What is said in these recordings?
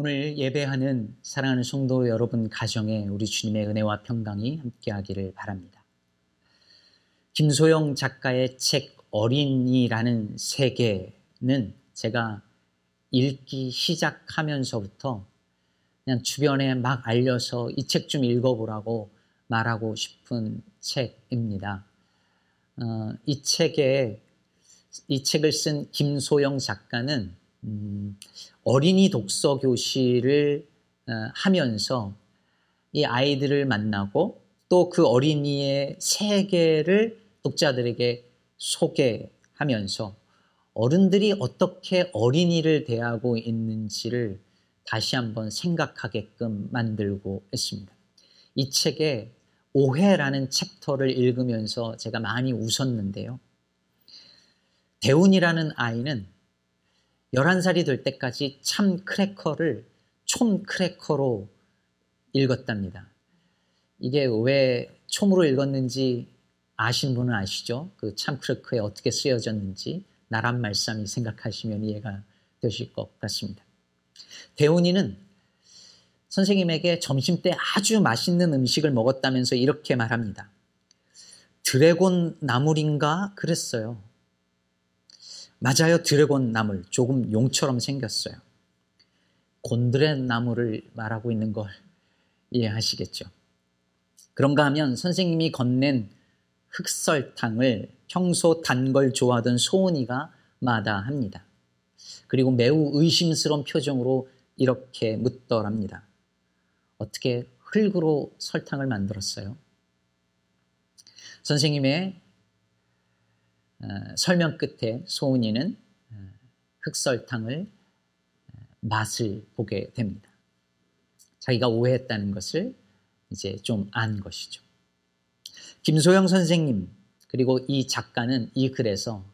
오늘 예배하는 사랑하는 성도 여러분 가정에 우리 주님의 은혜와 평강이 함께하기를 바랍니다. 김소영 작가의 책 어린이라는 세계는 제가 읽기 시작하면서부터 그냥 주변에 막 알려서 이 책 좀 읽어보라고 말하고 싶은 책입니다. 어, 이 책에 이 책을 쓴 김소영 작가는 음, 어린이 독서 교실을 어, 하면서 이 아이들을 만나고 또 그 어린이의 세계를 독자들에게 소개하면서 어른들이 어떻게 어린이를 대하고 있는지를 다시 한번 생각하게끔 만들고 있습니다. 이 책에 오해라는 챕터를 읽으면서 제가 많이 웃었는데요. 대운이라는 아이는 11살이 될 때까지 참 크래커를 촘 크래커로 읽었답니다. 이게 왜 촘으로 읽었는지 아시는 분은 아시죠? 그 참 크래커에 어떻게 쓰여졌는지 나랏말씀이 생각하시면 이해가 되실 것 같습니다. 대운이는 선생님에게 점심 때 아주 맛있는 음식을 먹었다면서 이렇게 말합니다. 드래곤 나물인가 그랬어요. 맞아요. 드래곤 나물. 조금 용처럼 생겼어요. 곤드레 나물을 말하고 있는 걸 이해하시겠죠. 그런가 하면 선생님이 건넨 흑설탕을 평소 단 걸 좋아하던 소은이가 마다합니다. 그리고 매우 의심스러운 표정으로 이렇게 묻더랍니다. 어떻게 흙으로 설탕을 만들었어요? 선생님의 어, 설명 끝에 소은이는 어, 흑설탕을 어, 맛을 보게 됩니다. 자기가 오해했다는 것을 이제 좀 안 것이죠. 김소영 선생님 그리고 이 작가는 이 글에서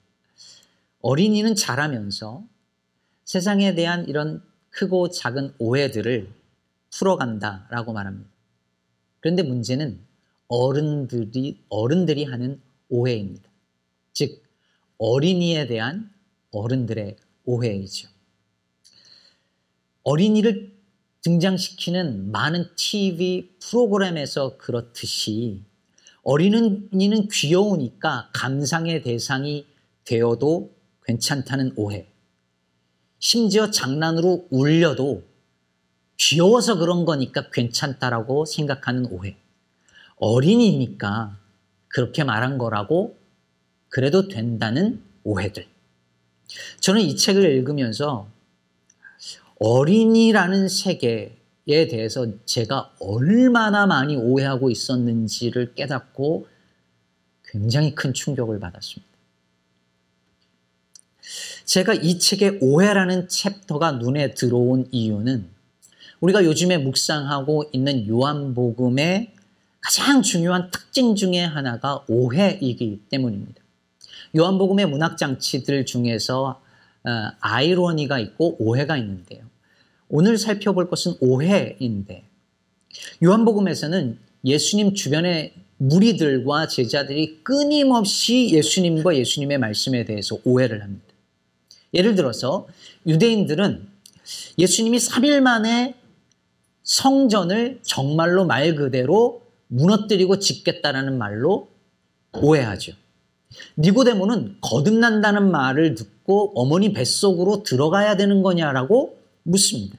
어린이는 자라면서 세상에 대한 이런 크고 작은 오해들을 풀어간다라고 말합니다. 그런데 문제는 어른들이 어른들이 하는 오해입니다. 즉 어린이에 대한 어른들의 오해이죠. 어린이를 등장시키는 많은 TV 프로그램에서 그렇듯이 어린이는 귀여우니까 감상의 대상이 되어도 괜찮다는 오해. 심지어 장난으로 울려도 귀여워서 그런 거니까 괜찮다라고 생각하는 오해. 어린이니까 그렇게 말한 거라고 그래도 된다는 오해들. 저는 이 책을 읽으면서 어린이라는 세계에 대해서 제가 얼마나 많이 오해하고 있었는지를 깨닫고 굉장히 큰 충격을 받았습니다. 제가 이 책의 오해라는 챕터가 눈에 들어온 이유는 우리가 요즘에 묵상하고 있는 요한복음의 가장 중요한 특징 중의 하나가 오해이기 때문입니다. 요한복음의 문학 장치들 중에서 어, 아이러니가 있고 오해가 있는데요. 오늘 살펴볼 것은 오해인데 요한복음에서는 예수님 주변의 무리들과 제자들이 끊임없이 예수님과 예수님의 말씀에 대해서 오해를 합니다. 예를 들어서 유대인들은 예수님이 3일 만에 성전을 정말로 말 그대로 무너뜨리고 짓겠다라는 말로 오해하죠. 니고데모는 거듭난다는 말을 듣고 어머니 뱃속으로 들어가야 되는 거냐라고 묻습니다.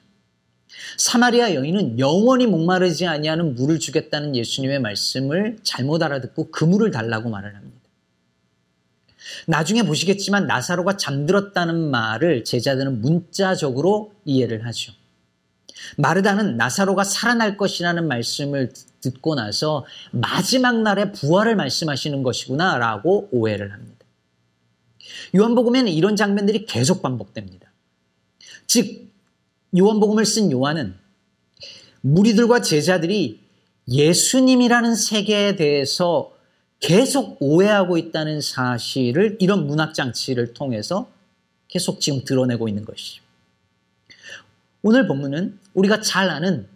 사마리아 여인은 영원히 목마르지 아니하는 물을 주겠다는 예수님의 말씀을 잘못 알아듣고 그 물을 달라고 말을 합니다. 나중에 보시겠지만 나사로가 잠들었다는 말을 제자들은 문자적으로 이해를 하죠. 마르다는 나사로가 살아날 것이라는 말씀을 듣고 나서 마지막 날에 부활을 말씀하시는 것이구나 라고 오해를 합니다. 요한복음에는 이런 장면들이 계속 반복됩니다. 즉, 요한복음을 쓴 요한은 무리들과 제자들이 예수님이라는 세계에 대해서 계속 오해하고 있다는 사실을 이런 문학장치를 통해서 계속 지금 드러내고 있는 것이죠. 오늘 본문은 우리가 잘 아는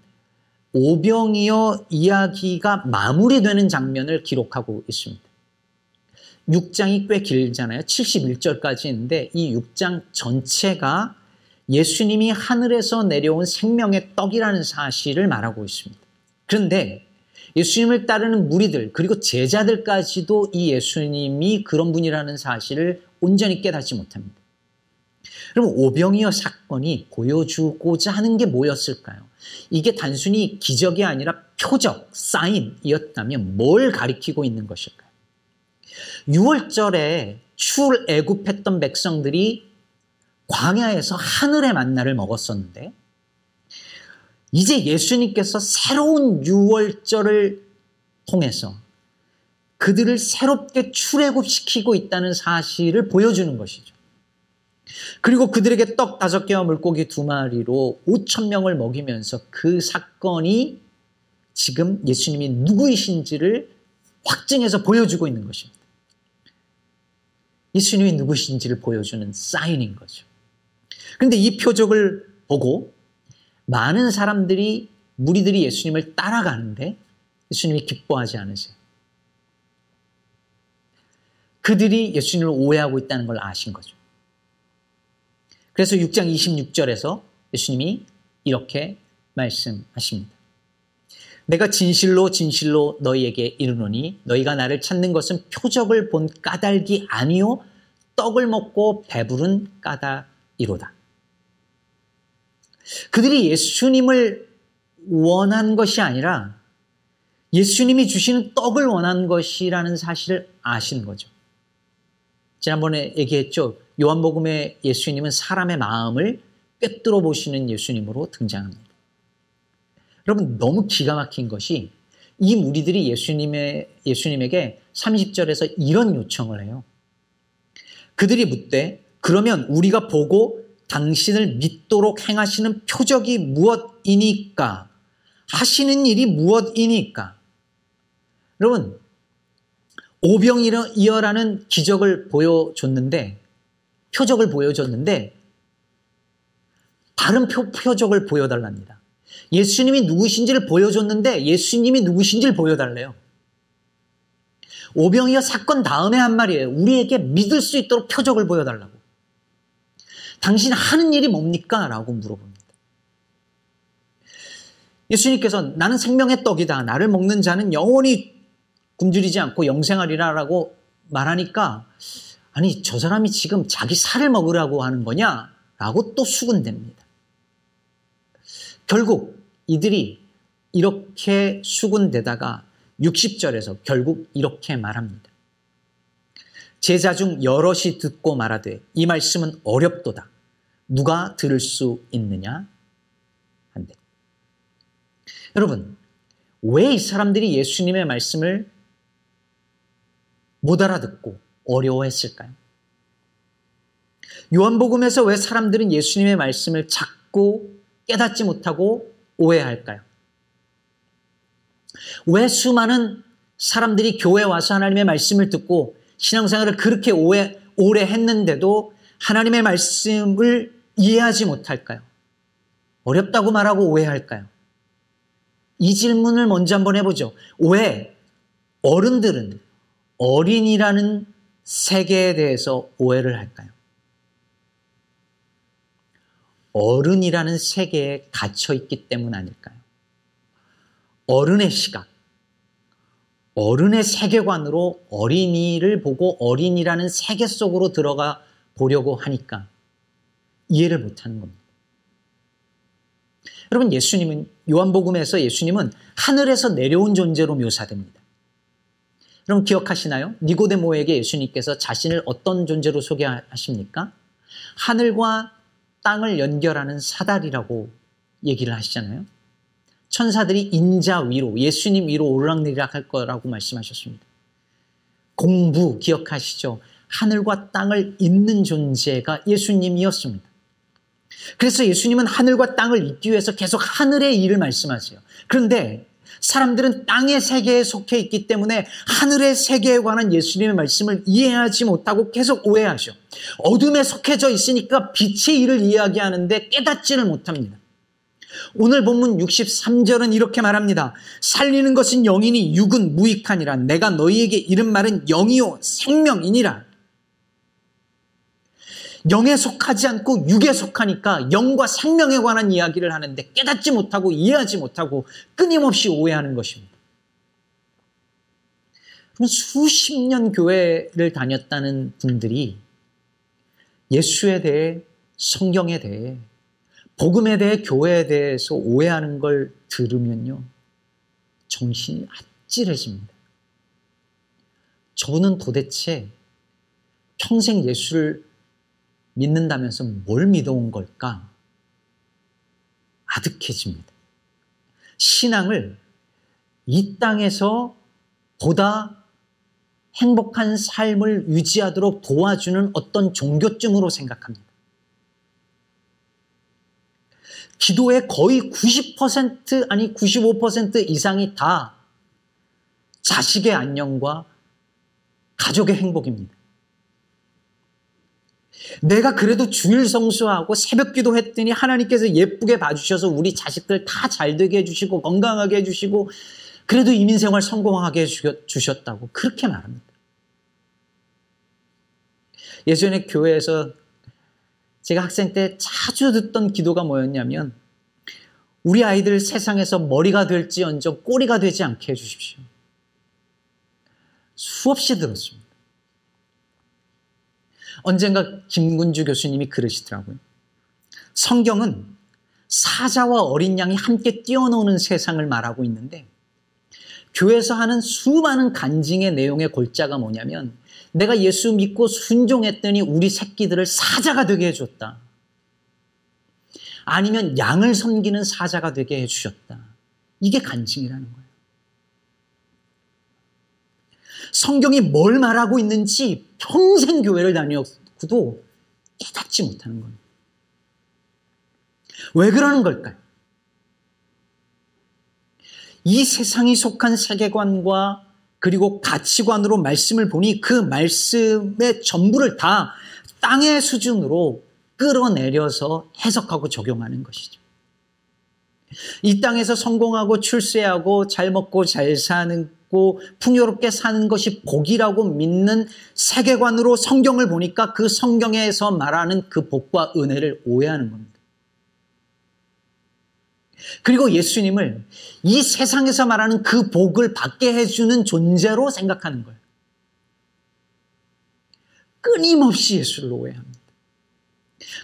오병이어 이야기가 마무리되는 장면을 기록하고 있습니다. 6장이 꽤 길잖아요. 71절까지 있는데 이 6장 전체가 예수님이 하늘에서 내려온 생명의 떡이라는 사실을 말하고 있습니다. 그런데 예수님을 따르는 무리들 그리고 제자들까지도 이 예수님이 그런 분이라는 사실을 온전히 깨닫지 못합니다. 그럼 오병이어 사건이 보여주고자 하는 게 뭐였을까요? 이게 단순히 기적이 아니라 표적, 사인이었다면 뭘 가리키고 있는 것일까요? 6월절에 출애굽했던 백성들이 광야에서 하늘의 만나를 먹었었는데 이제 예수님께서 새로운 6월절을 통해서 그들을 새롭게 출애굽시키고 있다는 사실을 보여주는 것이죠. 그리고 그들에게 떡 다섯 개와 물고기 두 마리로 5천 명을 먹이면서 그 사건이 지금 예수님이 누구이신지를 확증해서 보여주고 있는 것입니다. 예수님이 누구신지를 보여주는 사인인 거죠. 그런데 이 표적을 보고 많은 사람들이 무리들이 예수님을 따라가는데 예수님이 기뻐하지 않으세요. 그들이 예수님을 오해하고 있다는 걸 아신 거죠. 그래서 6장 26절에서 예수님이 이렇게 말씀하십니다. 내가 진실로 진실로 너희에게 이르노니 너희가 나를 찾는 것은 표적을 본 까닭이 아니요 떡을 먹고 배부른 까닭이로다. 그들이 예수님을 원한 것이 아니라 예수님이 주시는 떡을 원한 것이라는 사실을 아시는 거죠. 지난번에 얘기했죠. 요한복음의 예수님은 사람의 마음을 꿰뚫어 보시는 예수님으로 등장합니다. 여러분 너무 기가 막힌 것이 이 무리들이 예수님의 예수님에게 30절에서 이런 요청을 해요. 그들이 묻되 그러면 우리가 보고 당신을 믿도록 행하시는 표적이 무엇이니까? 하시는 일이 무엇이니까? 여러분, 오병이어라는 기적을 보여줬는데, 표적을 보여줬는데, 다른 표, 표적을 보여달랍니다. 예수님이 누구신지를 보여줬는데, 예수님이 누구신지를 보여달래요. 오병이어 사건 다음에 한 말이에요. 우리에게 믿을 수 있도록 표적을 보여달라고. 당신 하는 일이 뭡니까? 라고 물어봅니다. 예수님께서 나는 생명의 떡이다. 나를 먹는 자는 영원히 굶주리지 않고 영생하리라 라고 말하니까 아니 저 사람이 지금 자기 살을 먹으라고 하는 거냐? 라고 또 수군됩니다. 결국 이들이 이렇게 수군되다가 60절에서 결국 이렇게 말합니다. 제자 중 여럿이 듣고 말하되 이 말씀은 어렵도다. 누가 들을 수 있느냐? 한데. 여러분, 왜 이 사람들이 예수님의 말씀을 못 알아듣고 어려워했을까요? 요한복음에서 왜 사람들은 예수님의 말씀을 자꾸 깨닫지 못하고 오해할까요? 왜 수많은 사람들이 교회 와서 하나님의 말씀을 듣고 신앙생활을 그렇게 오래, 오래 했는데도 하나님의 말씀을 이해하지 못할까요? 어렵다고 말하고 오해할까요? 이 질문을 먼저 한번 해보죠. 왜 어른들은 어린이라는 세계에 대해서 오해를 할까요? 어른이라는 세계에 갇혀 있기 때문 아닐까요? 어른의 시각, 어른의 세계관으로 어린이를 보고 어린이라는 세계 속으로 들어가 보려고 하니까 이해를 못하는 겁니다. 여러분 예수님은 요한복음에서 예수님은 하늘에서 내려온 존재로 묘사됩니다. 여러분 기억하시나요? 니고데모에게 예수님께서 자신을 어떤 존재로 소개하십니까? 하늘과 땅을 연결하는 사다리라고 얘기를 하시잖아요. 천사들이 인자 위로, 예수님 위로 오르락내리락 할 거라고 말씀하셨습니다. 공부 기억하시죠? 하늘과 땅을 잇는 존재가 예수님이었습니다. 그래서 예수님은 하늘과 땅을 잇기 위해서 계속 하늘의 일을 말씀하세요. 그런데 사람들은 땅의 세계에 속해 있기 때문에 하늘의 세계에 관한 예수님의 말씀을 이해하지 못하고 계속 오해하죠. 어둠에 속해져 있으니까 빛의 일을 이야기하는데 깨닫지를 못합니다. 오늘 본문 63절은 이렇게 말합니다. 살리는 것은 영이니 육은 무익하니라. 내가 너희에게 이른 말은 영이요 생명이니라. 영에 속하지 않고 육에 속하니까 영과 생명에 관한 이야기를 하는데 깨닫지 못하고 이해하지 못하고 끊임없이 오해하는 것입니다. 수십 년 교회를 다녔다는 분들이 예수에 대해 성경에 대해 복음에 대해 교회에 대해서 오해하는 걸 들으면요. 정신이 아찔해집니다. 저는 도대체 평생 예수를 믿는다면서 뭘 믿어온 걸까? 아득해집니다. 신앙을 이 땅에서 보다 행복한 삶을 유지하도록 도와주는 어떤 종교증으로 생각합니다. 기도의 거의 90% 아니 95% 이상이 다 자식의 안녕과 가족의 행복입니다. 내가 그래도 주일 성수하고 새벽 기도 했더니 하나님께서 예쁘게 봐주셔서 우리 자식들 다 잘 되게 해주시고 건강하게 해주시고 그래도 이민생활 성공하게 해주셨다고 그렇게 말합니다. 예전에 교회에서 제가 학생 때 자주 듣던 기도가 뭐였냐면 우리 아이들 세상에서 머리가 될지언정 꼬리가 되지 않게 해주십시오. 수없이 들었습니다. 언젠가 김군주 교수님이 그러시더라고요. 성경은 사자와 어린 양이 함께 뛰어노는 세상을 말하고 있는데 교회에서 하는 수많은 간증의 내용의 골자가 뭐냐면 내가 예수 믿고 순종했더니 우리 새끼들을 사자가 되게 해줬다. 아니면 양을 섬기는 사자가 되게 해주셨다. 이게 간증이라는 거예요. 성경이 뭘 말하고 있는지 평생 교회를 다녔고도 깨닫지 못하는 거예요. 왜 그러는 걸까요? 이 세상이 속한 세계관과 그리고 가치관으로 말씀을 보니 그 말씀의 전부를 다 땅의 수준으로 끌어내려서 해석하고 적용하는 것이죠. 이 땅에서 성공하고 출세하고 잘 먹고 잘 사는 고 풍요롭게 사는 것이 복이라고 믿는 세계관으로 성경을 보니까 그 성경에서 말하는 그 복과 은혜를 오해하는 겁니다. 그리고 예수님을 이 세상에서 말하는 그 복을 받게 해주는 존재로 생각하는 거예요. 끊임없이 예수를 오해합니다.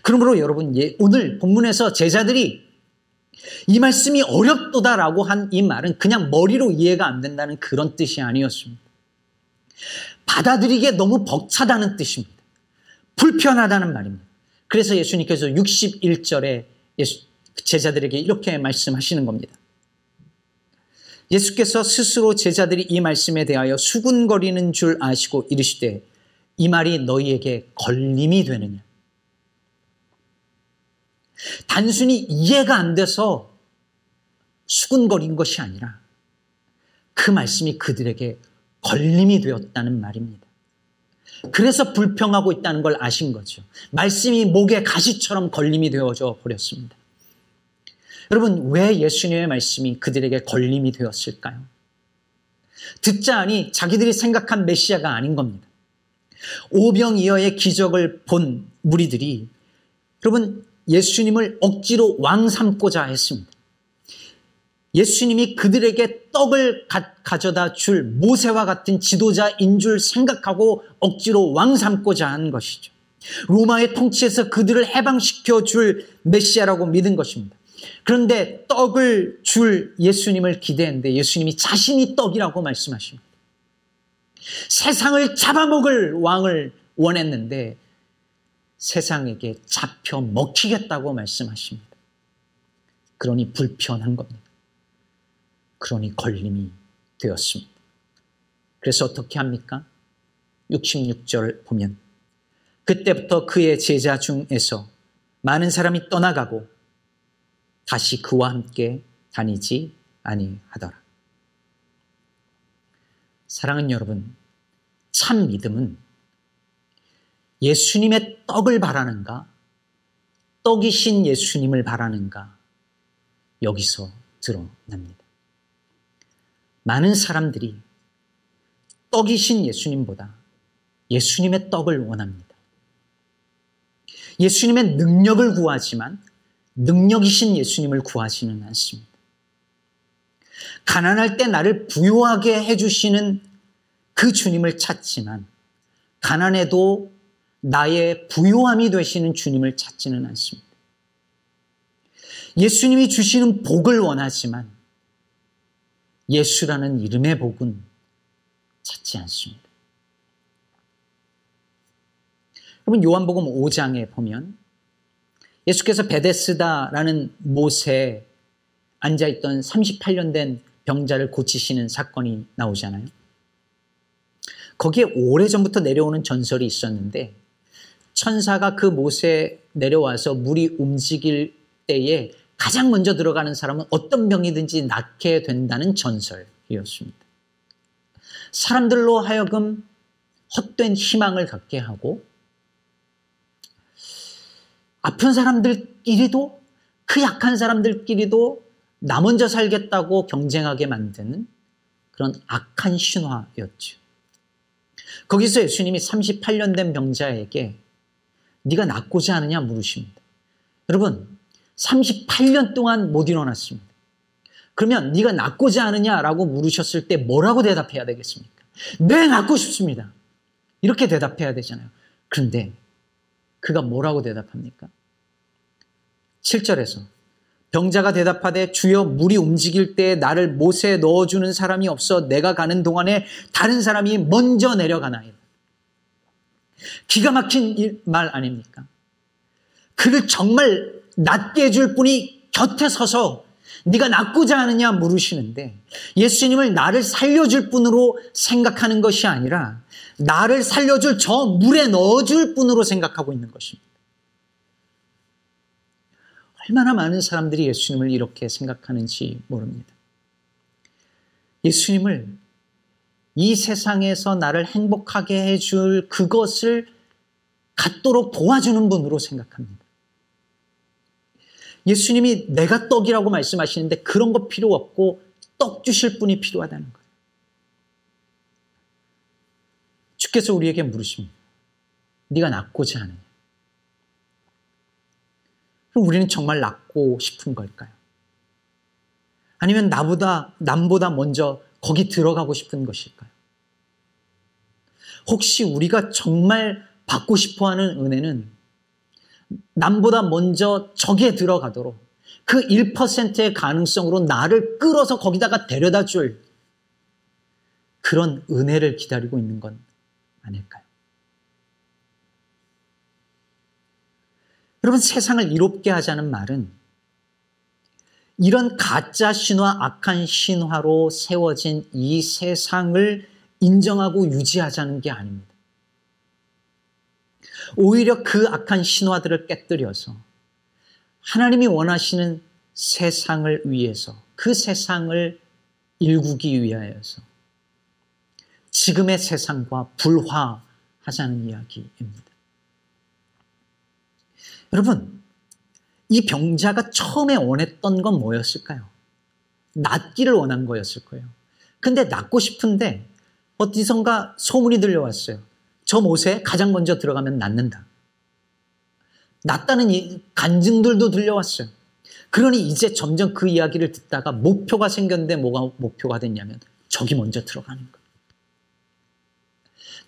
그러므로 여러분, 예, 오늘 본문에서 제자들이 이 말씀이 어렵도다라고 한 이 말은 그냥 머리로 이해가 안 된다는 그런 뜻이 아니었습니다. 받아들이기에 너무 벅차다는 뜻입니다. 불편하다는 말입니다. 그래서 예수님께서 61절에 예수, 제자들에게 이렇게 말씀하시는 겁니다. 예수께서 스스로 제자들이 이 말씀에 대하여 수군거리는 줄 아시고 이르시되 이 말이 너희에게 걸림이 되느냐? 단순히 이해가 안 돼서 수군거린 것이 아니라 그 말씀이 그들에게 걸림이 되었다는 말입니다. 그래서 불평하고 있다는 걸 아신 거죠. 말씀이 목에 가시처럼 걸림이 되어져 버렸습니다. 여러분, 왜 예수님의 말씀이 그들에게 걸림이 되었을까요? 듣자 하니 자기들이 생각한 메시아가 아닌 겁니다. 오병이어의 기적을 본 무리들이 여러분 예수님을 억지로 왕 삼고자 했습니다. 예수님이 그들에게 떡을 가, 져다줄 모세와 같은 지도자인 줄 생각하고 억지로 왕 삼고자 한 것이죠. 로마의 통치에서 그들을 해방시켜 줄 메시아라고 믿은 것입니다. 그런데 떡을 줄 예수님을 기대했는데 예수님이 자신이 떡이라고 말씀하십니다. 세상을 잡아먹을 왕을 원했는데 세상에게 잡혀 먹히겠다고 말씀하십니다. 그러니 불편한 겁니다. 그러니 걸림이 되었습니다. 그래서 어떻게 합니까? 66절 보면 그때부터 그의 제자 중에서 많은 사람이 떠나가고 다시 그와 함께 다니지 아니하더라. 사랑하는 여러분, 참 믿음은 예수님의 떡을 바라는가? 떡이신 예수님을 바라는가? 여기서 드러납니다. 많은 사람들이 떡이신 예수님보다 예수님의 떡을 원합니다. 예수님의 능력을 구하지만 능력이신 예수님을 구하지는 않습니다. 가난할 때 나를 부유하게 해주시는 그 주님을 찾지만 가난해도 나의 부유함이 되시는 주님을 찾지는 않습니다. 예수님이 주시는 복을 원하지만 예수라는 이름의 복은 찾지 않습니다. 여러분 요한복음 5장에 보면 예수께서 베데스다라는 못에 앉아 있던 38년 된 병자를 고치시는 사건이 나오잖아요. 거기에 오래전부터 내려오는 전설이 있었는데 천사가 그 못에 내려와서 물이 움직일 때에 가장 먼저 들어가는 사람은 어떤 병이든지 낫게 된다는 전설이었습니다. 사람들로 하여금 헛된 희망을 갖게 하고 아픈 사람들끼리도 그 약한 사람들끼리도 나 먼저 살겠다고 경쟁하게 만드는 그런 악한 신화였죠. 거기서 예수님이 38년 된 병자에게 네가 낫고자 하느냐 물으십니다. 여러분 38년 동안 못 일어났습니다. 그러면 네가 낫고자 하느냐라고 물으셨을 때 뭐라고 대답해야 되겠습니까? 네, 낫고 싶습니다. 이렇게 대답해야 되잖아요. 그런데 그가 뭐라고 대답합니까? 7절에서 병자가 대답하되 주여 물이 움직일 때 나를 못에 넣어주는 사람이 없어 내가 가는 동안에 다른 사람이 먼저 내려가나이다. 기가 막힌 말 아닙니까? 그를 정말 낫게 해줄 분이 곁에 서서 네가 낫고자 하느냐 물으시는데 예수님을 나를 살려줄 분으로 생각하는 것이 아니라 나를 살려줄 저 물에 넣어줄 분으로 생각하고 있는 것입니다. 얼마나 많은 사람들이 예수님을 이렇게 생각하는지 모릅니다. 예수님을 이 세상에서 나를 행복하게 해줄 그것을 갖도록 도와주는 분으로 생각합니다. 예수님이 내가 떡이라고 말씀하시는데 그런 거 필요 없고 떡 주실 분이 필요하다는 거예요. 주께서 우리에게 물으십니다. 네가 낫고자 하느냐? 그럼 우리는 정말 낫고 싶은 걸까요? 아니면 나보다, 남보다 먼저 거기 들어가고 싶은 것일까요? 혹시 우리가 정말 받고 싶어 하는 은혜는 남보다 먼저 저기에 들어가도록 그 1%의 가능성으로 나를 끌어서 거기다가 데려다 줄 그런 은혜를 기다리고 있는 건 아닐까요? 여러분 세상을 이롭게 하자는 말은 이런 가짜 신화, 악한 신화로 세워진 이 세상을 인정하고 유지하자는 게 아닙니다. 오히려 그 악한 신화들을 깨뜨려서 하나님이 원하시는 세상을 위해서 그 세상을 일구기 위하여서 지금의 세상과 불화하자는 이야기입니다. 여러분, 이 병자가 처음에 원했던 건 뭐였을까요? 낫기를 원한 거였을 거예요. 근데 낫고 싶은데 어디선가 소문이 들려왔어요. 저 못에 가장 먼저 들어가면 낫는다. 낫다는 간증들도 들려왔어요. 그러니 이제 점점 그 이야기를 듣다가 목표가 생겼는데 뭐가 목표가 됐냐면 저기 먼저 들어가는 거예요.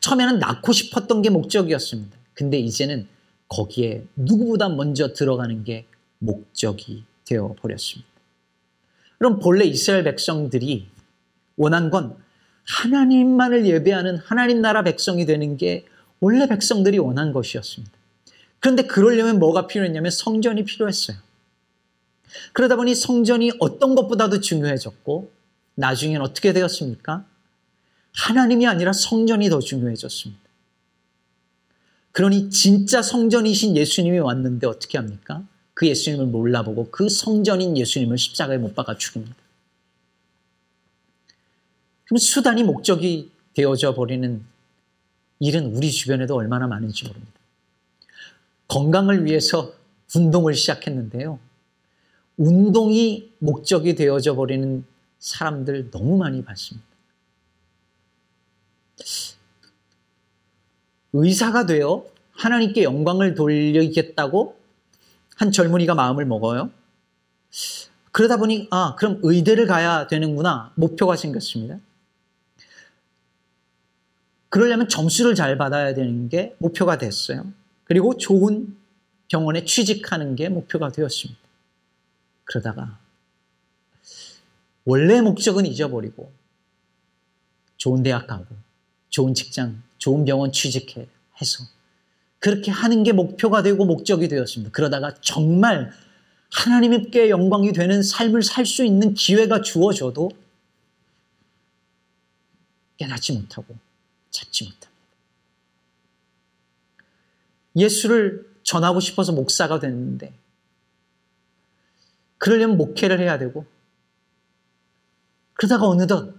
처음에는 낳고 싶었던 게 목적이었습니다. 근데 이제는 거기에 누구보다 먼저 들어가는 게 목적이 되어 버렸습니다. 그럼 본래 이스라엘 백성들이 원한 건 하나님만을 예배하는 하나님 나라 백성이 되는 게 원래 백성들이 원한 것이었습니다. 그런데 그러려면 뭐가 필요했냐면 성전이 필요했어요. 그러다 보니 성전이 어떤 것보다도 중요해졌고 나중엔 어떻게 되었습니까? 하나님이 아니라 성전이 더 중요해졌습니다. 그러니 진짜 성전이신 예수님이 왔는데 어떻게 합니까? 그 예수님을 몰라보고 그 성전인 예수님을 십자가에 못 박아 죽입니다. 그럼 수단이 목적이 되어져 버리는 일은 우리 주변에도 얼마나 많은지 모릅니다. 건강을 위해서 운동을 시작했는데요. 운동이 목적이 되어져 버리는 사람들 너무 많이 봤습니다. 의사가 되어 하나님께 영광을 돌리겠다고 한 젊은이가 마음을 먹어요. 그러다 보니 아 그럼 의대를 가야 되는구나 목표가 생겼습니다. 그러려면 점수를 잘 받아야 되는 게 목표가 됐어요. 그리고 좋은 병원에 취직하는 게 목표가 되었습니다. 그러다가 원래 목적은 잊어버리고 좋은 대학 가고 좋은 직장, 좋은 병원 취직해 해서 그렇게 하는 게 목표가 되고 목적이 되었습니다. 그러다가 정말 하나님께 영광이 되는 삶을 살 수 있는 기회가 주어져도 깨닫지 못하고 찾지 못합니다. 예수를 전하고 싶어서 목사가 됐는데 그러려면 목회를 해야 되고 그러다가 어느덧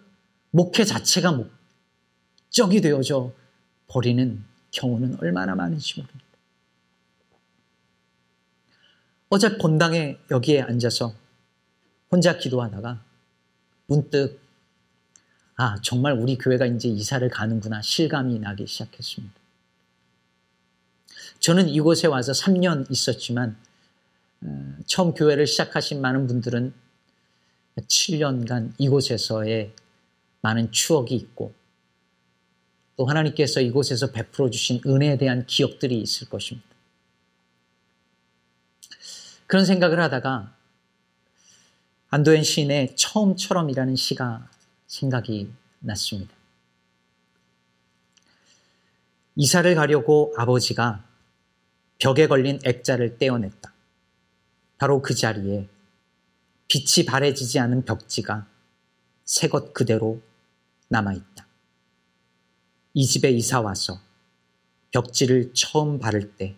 목회 자체가 목적이 되어져 버리는 경우는 얼마나 많은지 모릅니다. 어제 본당에 여기에 앉아서 혼자 기도하다가 문득 아, 정말 우리 교회가 이제 이사를 가는구나 실감이 나기 시작했습니다. 저는 이곳에 와서 3년 있었지만 어, 처음 교회를 시작하신 많은 분들은 7년간 이곳에서의 많은 추억이 있고 또 하나님께서 이곳에서 베풀어 주신 은혜에 대한 기억들이 있을 것입니다. 그런 생각을 하다가 안도현 시인의 처음처럼이라는 시가 생각이 났습니다. 이사를 가려고 아버지가 벽에 걸린 액자를 떼어냈다. 바로 그 자리에 빛이 바래지지 않은 벽지가 새것 그대로 남아있다. 이 집에 이사 와서 벽지를 처음 바를 때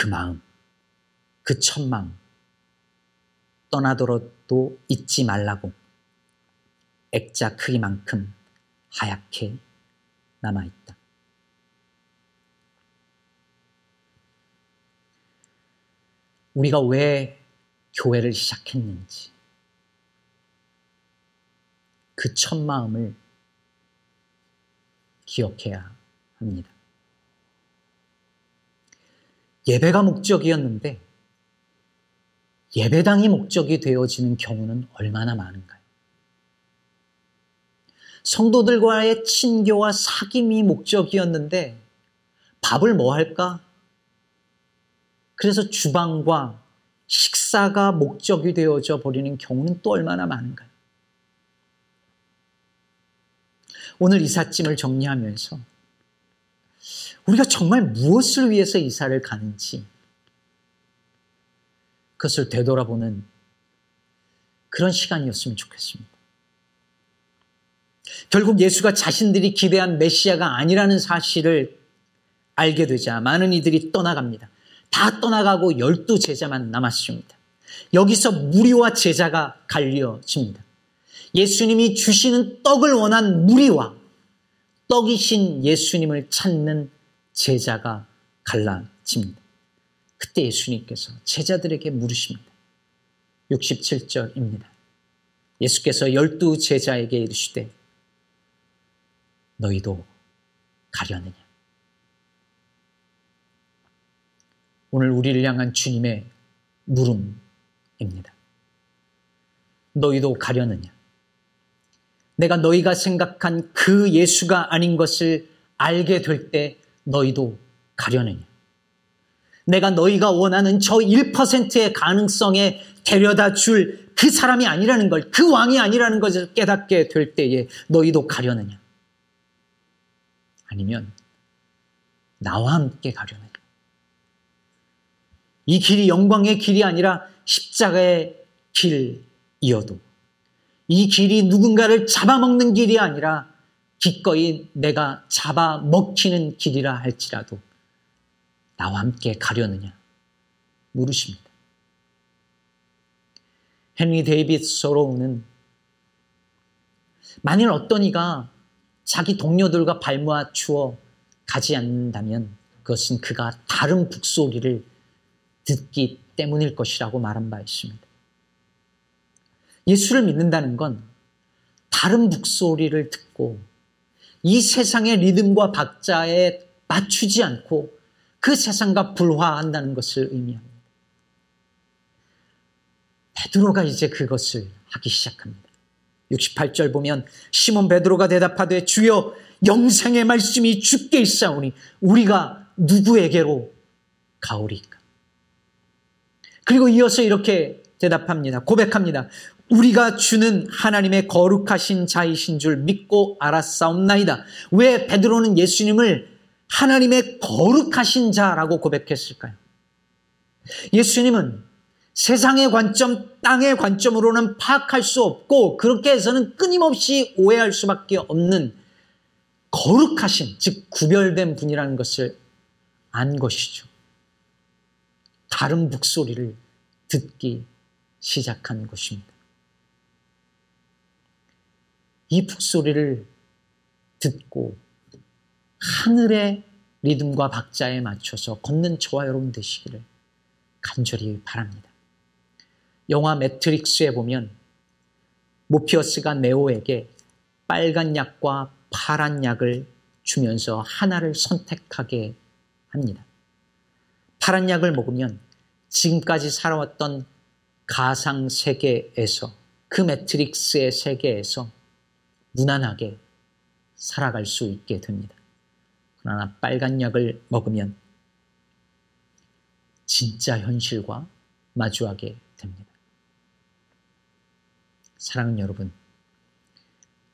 그 마음, 그 첫마음 떠나더라도 잊지 말라고 액자 크기만큼 하얗게 남아있다. 우리가 왜 교회를 시작했는지 그 첫 마음을 기억해야 합니다. 예배가 목적이었는데 예배당이 목적이 되어지는 경우는 얼마나 많은가요? 성도들과의 친교와 사귐이 목적이었는데 밥을 뭐 할까? 그래서 주방과 식사가 목적이 되어져 버리는 경우는 또 얼마나 많은가요? 오늘 이삿짐을 정리하면서 우리가 정말 무엇을 위해서 이사를 가는지 그것을 되돌아보는 그런 시간이었으면 좋겠습니다. 결국 예수가 자신들이 기대한 메시아가 아니라는 사실을 알게 되자 많은 이들이 떠나갑니다. 다 떠나가고 열두 제자만 남았습니다. 여기서 무리와 제자가 갈려집니다. 예수님이 주시는 떡을 원한 무리와 떡이신 예수님을 찾는 제자가 갈라집니다. 그때 예수님께서 제자들에게 물으십니다. 67절입니다. 예수께서 열두 제자에게 이르시되 너희도 가려느냐? 오늘 우리를 향한 주님의 물음입니다. 너희도 가려느냐? 내가 너희가 생각한 그 예수가 아닌 것을 알게 될 때 너희도 가려느냐? 내가 너희가 원하는 저 1%의 가능성에 데려다 줄 그 사람이 아니라는 걸, 그 왕이 아니라는 것을 깨닫게 될 때에 너희도 가려느냐? 아니면 나와 함께 가려느냐? 이 길이 영광의 길이 아니라 십자가의 길이어도 이 길이 누군가를 잡아먹는 길이 아니라 기꺼이 내가 잡아먹히는 길이라 할지라도 나와 함께 가려느냐 물으십니다. 헨리 데이빗 소로우는 만일 어떤 이가 자기 동료들과 발모아 추어 가지 않는다면 그것은 그가 다른 북소리를 듣기 때문일 것이라고 말한 바 있습니다. 예수를 믿는다는 건 다른 북소리를 듣고 이 세상의 리듬과 박자에 맞추지 않고 그 세상과 불화한다는 것을 의미합니다. 베드로가 이제 그것을 하기 시작합니다. 68절 보면 시몬 베드로가 대답하되 주여 영생의 말씀이 죽게 있사오니 우리가 누구에게로 가오리까? 그리고 이어서 이렇게 대답합니다. 고백합니다. 우리가 주는 하나님의 거룩하신 자이신 줄 믿고 알았사옵나이다. 왜 베드로는 예수님을 하나님의 거룩하신 자라고 고백했을까요? 예수님은 세상의 관점, 땅의 관점으로는 파악할 수 없고 그렇게 해서는 끊임없이 오해할 수밖에 없는 거룩하신, 즉 구별된 분이라는 것을 안 것이죠. 다른 북소리를 듣기 시작한 것입니다. 이 북소리를 듣고 하늘의 리듬과 박자에 맞춰서 걷는 저와 여러분 되시기를 간절히 바랍니다. 영화 매트릭스에 보면 모피어스가 네오에게 빨간 약과 파란 약을 주면서 하나를 선택하게 합니다. 파란 약을 먹으면 지금까지 살아왔던 가상 세계에서 그 매트릭스의 세계에서 무난하게 살아갈 수 있게 됩니다. 그러나 빨간 약을 먹으면 진짜 현실과 마주하게 됩니다. 사랑하는 여러분,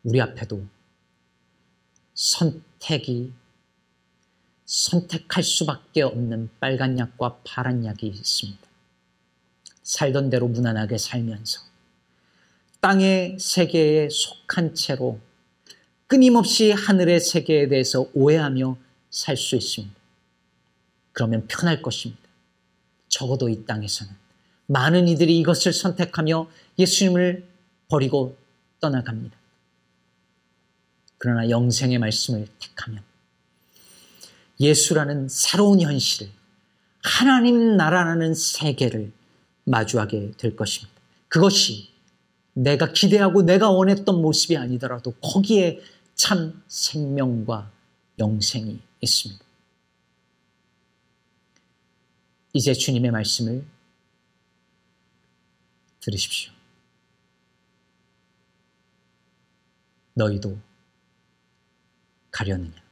우리 앞에도 선택이 선택할 수밖에 없는 빨간 약과 파란 약이 있습니다. 살던 대로 무난하게 살면서 땅의 세계에 속한 채로 끊임없이 하늘의 세계에 대해서 오해하며 살 수 있습니다. 그러면 편할 것입니다. 적어도 이 땅에서는 많은 이들이 이것을 선택하며 예수님을 버리고 떠나갑니다. 그러나 영생의 말씀을 택하면 예수라는 새로운 현실을 하나님 나라라는 세계를 마주하게 될 것입니다. 그것이 내가 기대하고 내가 원했던 모습이 아니더라도 거기에 참 생명과 영생이 있습니다. 이제 주님의 말씀을 들으십시오. 너희도 가려느냐?